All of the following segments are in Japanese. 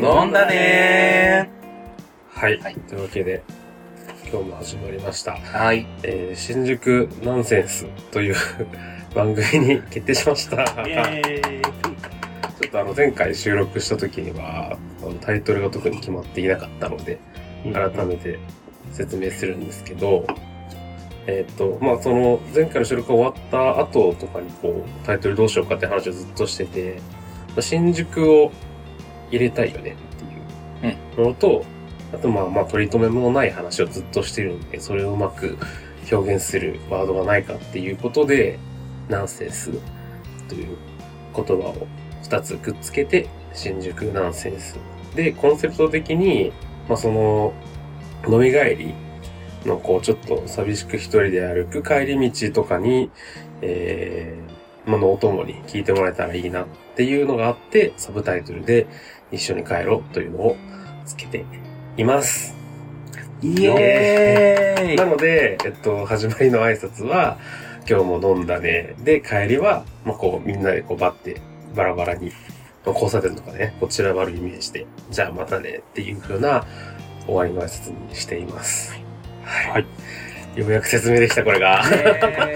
飲んだねはい、はいというわけで、今日も始まりました。ー。はい。えー、新宿ナンセンスという 番組に決定しました。イェーイちょっとあの前回収録した時にはあのタイトルが特に決まっていなかったので改めて説明するんですけど、えっ、と、まあその前回の収録が終わった後とかにこうタイトルどうしようかって話をずっとしてて、まあ、新宿を入れたいよねっていうのと、あとまあまあ取り留めもない話をずっとしてるんで、それをうまく表現するワードがないかっていうことで、ナンセンスという言葉を二つくっつけて、新宿ナンセンス。で、コンセプト的に、まあその、飲み帰りのこう、ちょっと寂しく一人で歩く帰り道とかに、えー、まあのお供に聞いてもらえたらいいなっていうのがあって、サブタイトルで一緒に帰ろうというのをつけています。イエーイなので、えっと、始まりの挨拶は、今日も飲んだね。で、帰りは、まあ、こう、みんなでこう、バって、バラバラに、まあ交差点とかね、こちら悪いイメージで、じゃあまたね、っていう風な終わりの挨拶にしています。はい。はいようやく説明できた、これが。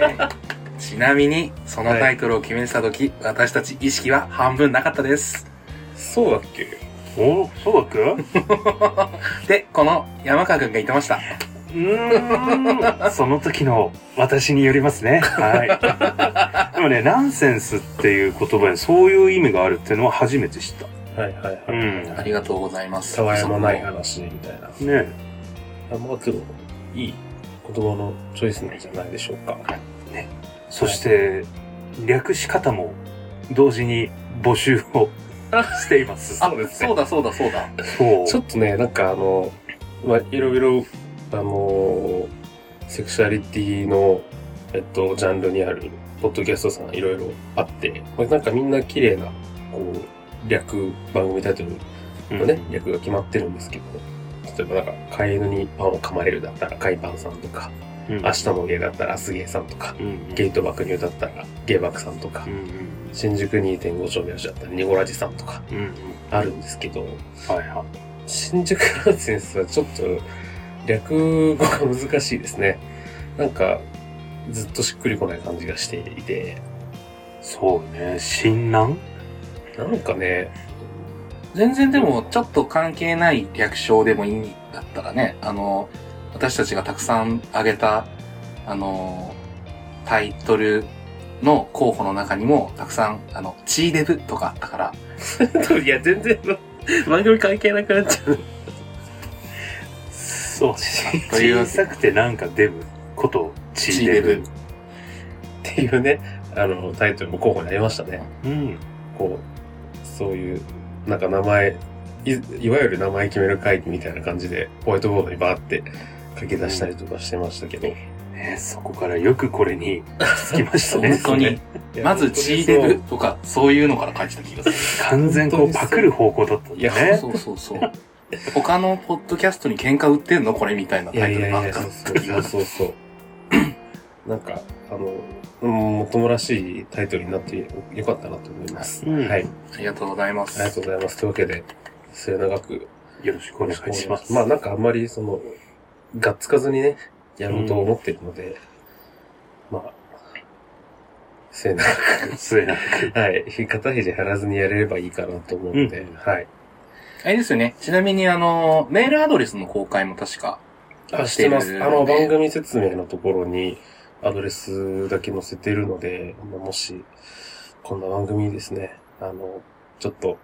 ちなみに、そのタイトルを決めてたとき、私たち意識は半分なかったです。そうだっけ？おそうだっけ？う で、この山川くんが言ってました。ーん。その時の私によりますね。はい。でもね、ナンセンスっていう言葉にそういう意味があるっていうのは初めて知った。はいはいはい。うんありがとうございます。たわいもない話みたいな。ねあまあ、けど、いい言葉のチョイスなんじゃないでしょうか。そして、略し方も同時に募集をしています。あそうですねそうだそうだそうだ。そう。ちょっとね、なんかあの、まあ、いろいろ、あの、セクシャリティの、えっと、ジャンルにある、ポッドキャストさんいろいろあって、これなんかみんな綺麗な、こう、略、番組タイトルのね、略が決まってるんですけど、例えばなんか、飼い犬にパンを噛まれるだったら、飼いパンさんとか、うん、明日のゲイだったら、アスゲイさんとか、うん、ゲイと爆乳だったら、ゲイバクさんとかう、ん、新宿2.5丁目足だったら、ニゴラジさんとか、うん、うん。あるんですけど、はいは新宿ナンセンスはちょっと略語が難しいですね。なんか、ずっとしっくりこない感じがしていて、い。そうね、新南なんかね、全然でも、ちょっと関係ない略称でもいいんだったらね、あの、私たちがたくさん挙げた、あの、タイトルの候補の中にも、たくさん、あの、チーデブとかあったから、いや、全然番組関係なくなっちゃう。そう。という小さくてなんかデブことチーデブ。っていうね、あの、タイトルも候補にありましたね。うん。こう、そういう、なんか名前、いいわゆる名前決める会議みたいな感じで、ホワイトボードにバーって書き出したりとかしてましたけど。ね、そこからよくこれにつきましたね。本当に、まずチーデブとか、そういうのから書いてた気がする。完全こうパクる方向だったんだね。そうそうそう。他のポッドキャストに喧嘩売ってんのこれみたいないタイトルばっかそうそうそうそう。なんか、あの、うんもっともらしいタイトルになってよかったなと思います。うんはい。ありがとうございます。ありがとうございます。というわけで、末永くよろしくお願いします。まあなんかあんまりその、がっつかずにね、やろうと思ってるので、まあ、末永末永く。く、はい。肩肘張らずにやれればいいかなと思うので、うんはい。あれですよね。ちなみにあの、メールアドレスの公開も確か、あ、知ってます。あの、番組説明のところに、アドレスだけ載せてるので、まあもし、こんな番組ですね、あの、ちょっと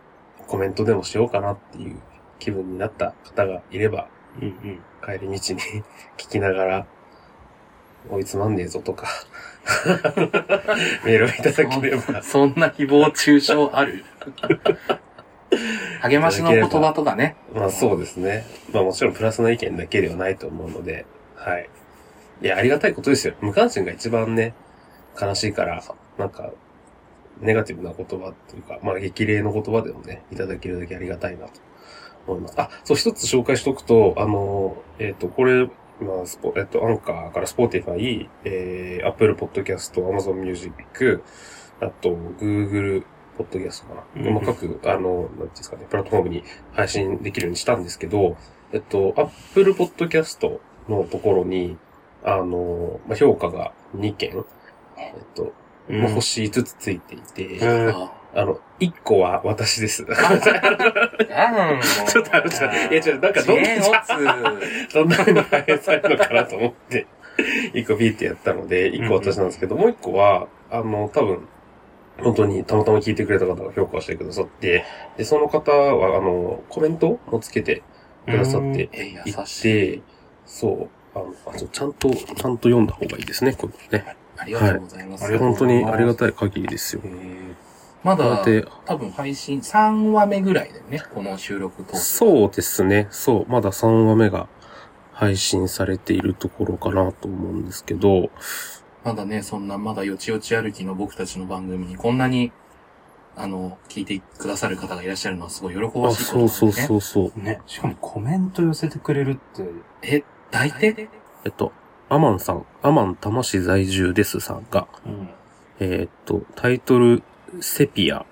コメントでもしようかなっていう気分になった方がいれば、うんうん。帰り道に 聞きながら、おいつまんねえぞとか、メールをいただければ、そんな誹謗中傷ある？励ましの言葉とかね。まあそうですね。まあもちろんプラスの意見だけではないと思うので、はい。いや、ありがたいことですよ。無関心が一番ね、悲しいから、なんか、ネガティブな言葉っていうか、まあ激励の言葉でもね、いただけるだけありがたいなと思います。あ、そう、一つ紹介しとくと、あの、えっ、と、これ、まあ、スポ、えっ、と、アンカーから Spotify、えー、Apple Podcast、Amazon Music、あと、Google ポッドキャストかな。うんまあの、なんていうんですかね、プラットフォームに配信できるようにしたんですけど、えっと、Apple Podcast のところに、あの、まあ、評価が2件、えっと、うんまあ星5つついていて、えーああの、1個は私です。ちょ。っとあの、ちょっと、いや、ちょっとなんかどんな、遅延オツ。どんな風に反映されるのかなと思って、1個ビーってやったので、1個私なんですけど、もう1個は、あの、多分、本当にたまたま聞いてくれた方が評価をしてくださって、で、その方は、あの、コメントもつけてくださってい。て、そう、あの、あちゃんと、ちゃんと読んだ方がいいですね、これね。ありがとうございます。はいありがとう本当にありがたい限りですよえ。ーまだ多分配信3話目ぐらいだよね、この収録と。そうですね。そう。まだ3話目が配信されているところかなと思うんですけど、まだね、そんな、まだよちよち歩きの僕たちの番組にこんなに、あの、聞いてくださる方がいらっしゃるのはすごい喜ばしいことですね。そうそうそうそう。ね、しかもコメント寄せてくれるって、え、抱いてえっと、アマンさん、アマン玉市在住ですさんが、うん。えーっと、タイトル、セピア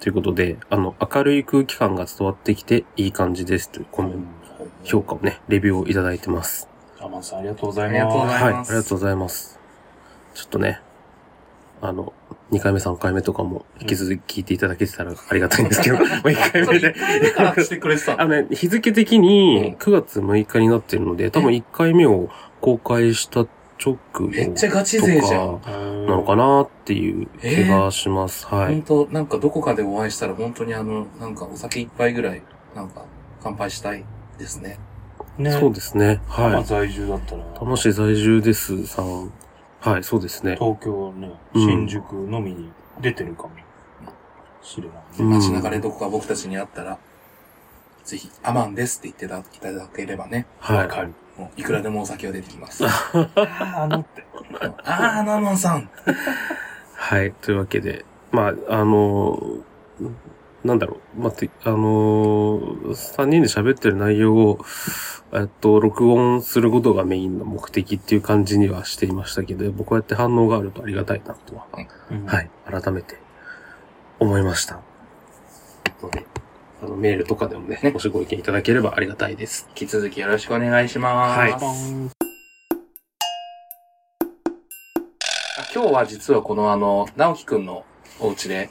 ということで、あの、明るい空気感が伝わってきていい感じですというコメント、評価をね、レビューをいただいてます。アマンさんありがとうございありがとうごます。はい、ありがとうございます。ちょっとね、あの、2回目、3回目とかも引き続き聞いていただけてたらありがたいんですけど、もう1回目で1。回目からしてくれてた あののね、日付的うんに9月6日になってるので、多分1回目を公開した直後めっちゃガチ勢じゃんなのかなっていう気がします。はい。本当なんかどこかでお会いしたら本当にあの、なんかお酒一杯ぐらい、なんか乾杯したいですね。ね。そうですね。まあはい。在住だったら、玉市在住ですさん。はい、そうですね。東京ね、うん新宿のみに出てるかもしれない。うん街中でどこか僕たちに会ったら、ぜひ、アマンですって言っていただければね、はい。わかる。もういくらでもお酒は出てきます。あああ、あのって。あー、アマンさん。はい。というわけで、まあ、あのーなんだろう。まあ、てあのー、三人で喋ってる内容を、えっと、録音することがメインの目的っていう感じにはしていましたけど、僕こうやって反応があるとありがたいなとは、うんはい。改めて思いました。あの、メールとかでもね、ねもしご意見いただければありがたいです。引き続きよろしくお願いします。はいあ今日は実はこのあの、直樹くんのお家で、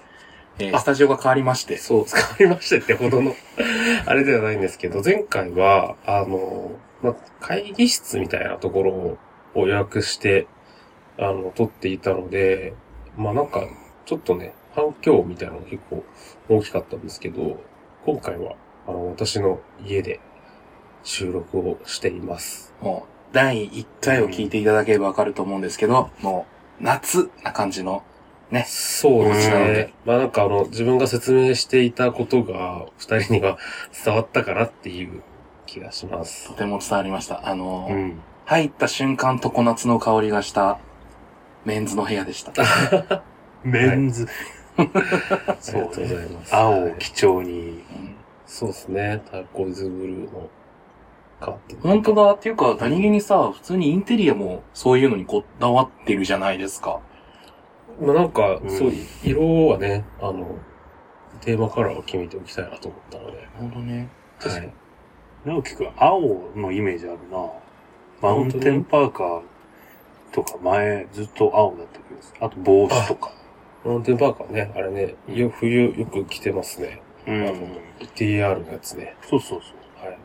えーあスタジオが変わりまして、そう、使いましたってほどの、あれではないんですけど、前回は、あの、まあ、会議室みたいなところを予約して、あの、撮っていたので、まあなんか、ちょっとね、反響みたいなのが結構大きかったんですけど、今回は、あの、私の家で収録をしています。もう、第1回を聞いていただければわかると思うんですけど、もう、夏な感じの、ね。そうですうんね。まあなんかあの、自分が説明していたことが、二人には伝わったかなっていう気がしますと。ても伝わりました。あの、うん。入った瞬間常夏の香りがした、メンズの部屋でした。メンズ、ありがとうございます。青をはい基調に。うんそうですね。ターコイズブルーの本当だ。っていうか、何気にさ、普通にインテリアもそういうのにこだわってるじゃないですか。まあなんか、うんそう、色はね、あの、テーマカラーを決めておきたいなと思ったので。本当ね。はい。直樹くん、青のイメージあるな。マウンテンパーカーとか前ずっと青だったけど、あと帽子とか。マウンテンパーカーね、あれね、よ冬よく着てますね。うんあの TR のやつね。そうそうそう。はい。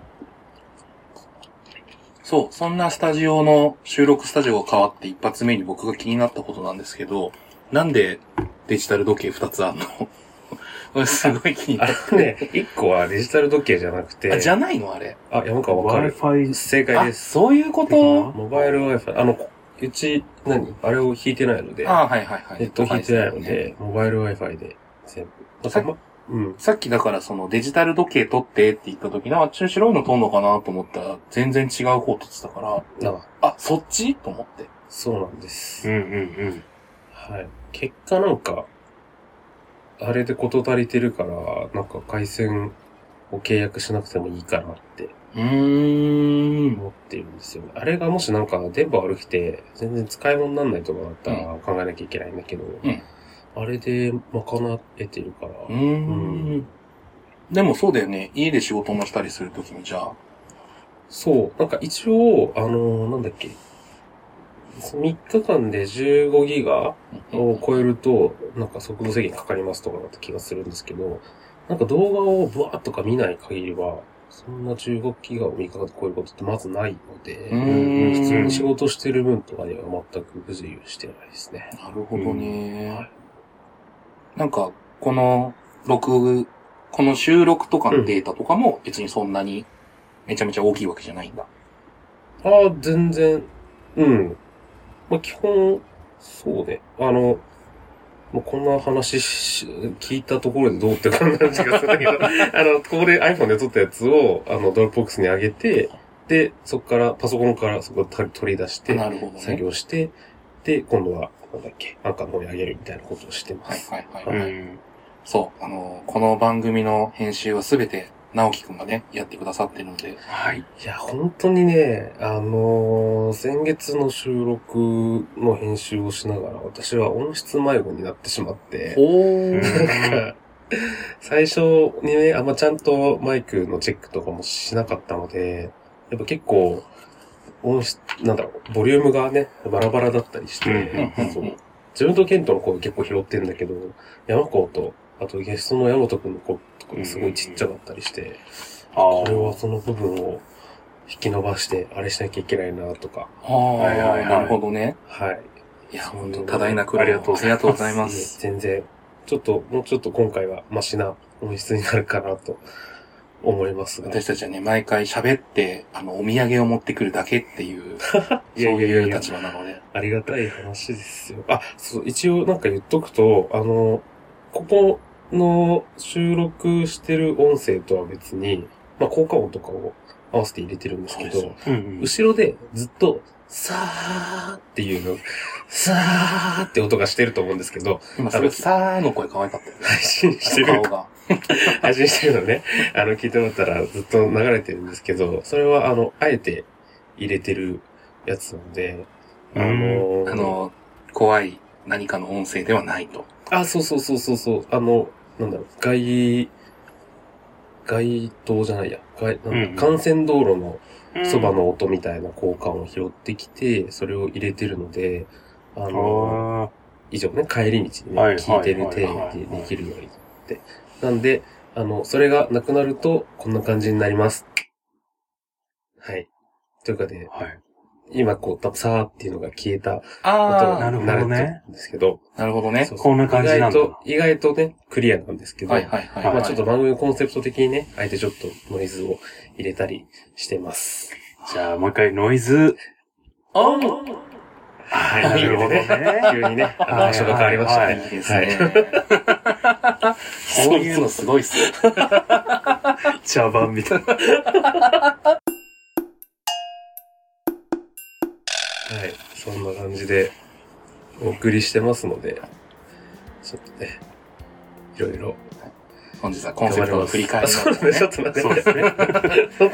そう、そんなスタジオの収録スタジオが変わって一発目に僕が気になったことなんですけど、なんでデジタル時計二つあんの？これすごい気になある。れね、一個はデジタル時計じゃなくて、あ、じゃないの？あれ。あ、山川わかる Wi-Fi あ、正解です。そういうこと？モバイル Wi-Fi、あの、うち、何？あれを引いてないので、あはいはいはい。ネット引いてないので、モバイル Wi-Fi で全部。なんかま、うん。さっきだからそのデジタル時計取ってって言った時に、あ、中白いの取んのかなと思ったら、全然違う方取ってたから、あ、あ、そっち？と思って。そうなんです。うんうんはい。結果なんか、あれで事足りてるから、なんか回線を契約しなくてもいいかなってうーん。思ってるんですよね。あれがもしなんか電波悪くて、全然使い物にならないとかだったら考えなきゃいけないんだけど、んあれで賄えてるから。うーん。でもそうだよね。家で仕事もしたりするときに、じゃあ。そう。なんか一応、あのーなんだっけ。3日間で15ギガを超えると、なんか速度制限かかりますとかだった気がするんですけど、なんか動画をブワーッとか見ない限りは、そんな15ギガを3日間で超えることってまずないので、普通に仕事してる分とかには全く不自由してないですね。なるほどね。はいなんか、この録、この収録とかのデータとかも別にそんなにめちゃめちゃ大きいわけじゃないんだ。ああ、全然、うん。まあ、基本、そうね。あの、もうこんな話し聞いたところでどうって感じがするんだけど、あの、ここで iPhone で撮ったやつを、あの、 Dropbox に上げて、で、そこから、パソコンからそこを取り出して、なるほど作ね。業して、で、今度は、なんだっけ、アンカーの方に上げるみたいなことをしてまはいす。はいはい、うん。はいそう。あの、この番組の編集はすべて直樹くんがね、やってくださってるので。はい。いや、本当にね、あのー先月の収録の編集をしながら、私は音質迷子になってしまって、おーなんか、最初にね、あんまちゃんとマイクのチェックとかもしなかったので、やっぱ結構、音質、なんだろう、ボリュームがね、バラバラだったりして、そう自分とケントの声結構拾ってんだけど、山子と、あとゲストの山本くんの声とかすごいちっちゃかったりして、これはその部分を引き伸ばして、あれしなきゃいけないなとか。ああ、はいはいはいなるほどね。はい。いや、そう本当多大な苦労ありがとうございますありがとうございます。全然、ちょっと、もうちょっと今回はマシな音質になるかなと思いますが。私たちはね、毎回喋って、あの、お土産を持ってくるだけっていう、そういやいやいやいやいう立場なので。ありがたい話ですよ。あ、そう、一応なんか言っとくと、あの、ここの収録してる音声とは別に、まあ、効果音とかを合わせて入れてるんですけど、うんうん。後ろでずっと、さーっていうの、さーって音がしてると思うんですけど、今、それ、さーの声可愛かったよね。配信してる顔が。配信してるのね、あの、聞いてもらったらずっと流れてるんですけど、それは、あの、あえて入れてるやつなので、あのあの、怖い何かの音声ではないと。あ、そうそうそうそうそう、あの、なんだろう、外、街灯じゃないや、外なんだうん幹線道路のうんそばの音みたいな交換を拾ってきて、それを入れてるので、あの、あ以上ね、帰り道にね、はい聞いてる程はい度でできるようにって。なんで、あの、それがなくなると、こんな感じになります。はい。というかで、ーはい。今こう、タプサーっていうのが消えた音ああ、なるほになるとどねですけど、なるほどねそ。うそうこんな感じなんだ意外と、意外とね、クリアなんですけど、はいはいはい。はいまあちょっと番組のコンセプト的にね、あえてちょっとノイズを入れたりしてます。じゃあ、もう一回ノイズ。オンはいなるほどねね。急にね、場所が変わりましたはいね。いいですね。そういうのすごいっすよ。茶番みたいな。はい。そんな感じでお送りしてますので、ちょっとね、いろいろ。本日はコンセプトの振り返りあそうだね、ちょのっと待って。そうですね。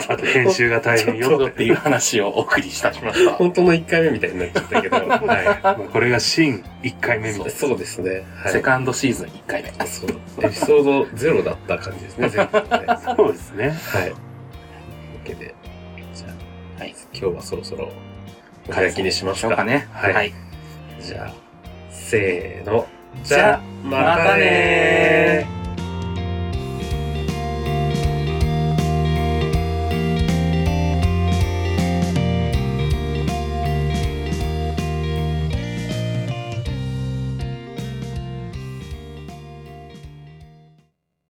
あと編集が大変よっ。ていう話をお送りいたしました。本当の1回目みたいになっちゃったけど、はもうこれが新1回目みたいい。そうですね。はい。セカンドシーズン1回目。そう。エピソード0だった感じですね、前回ね。な。そうですね。はい。わけで、じゃあ、はい今日はそろそろ、お開きにしますか。しょうかね。はいはい。じゃあ、せーの。じゃあまたねー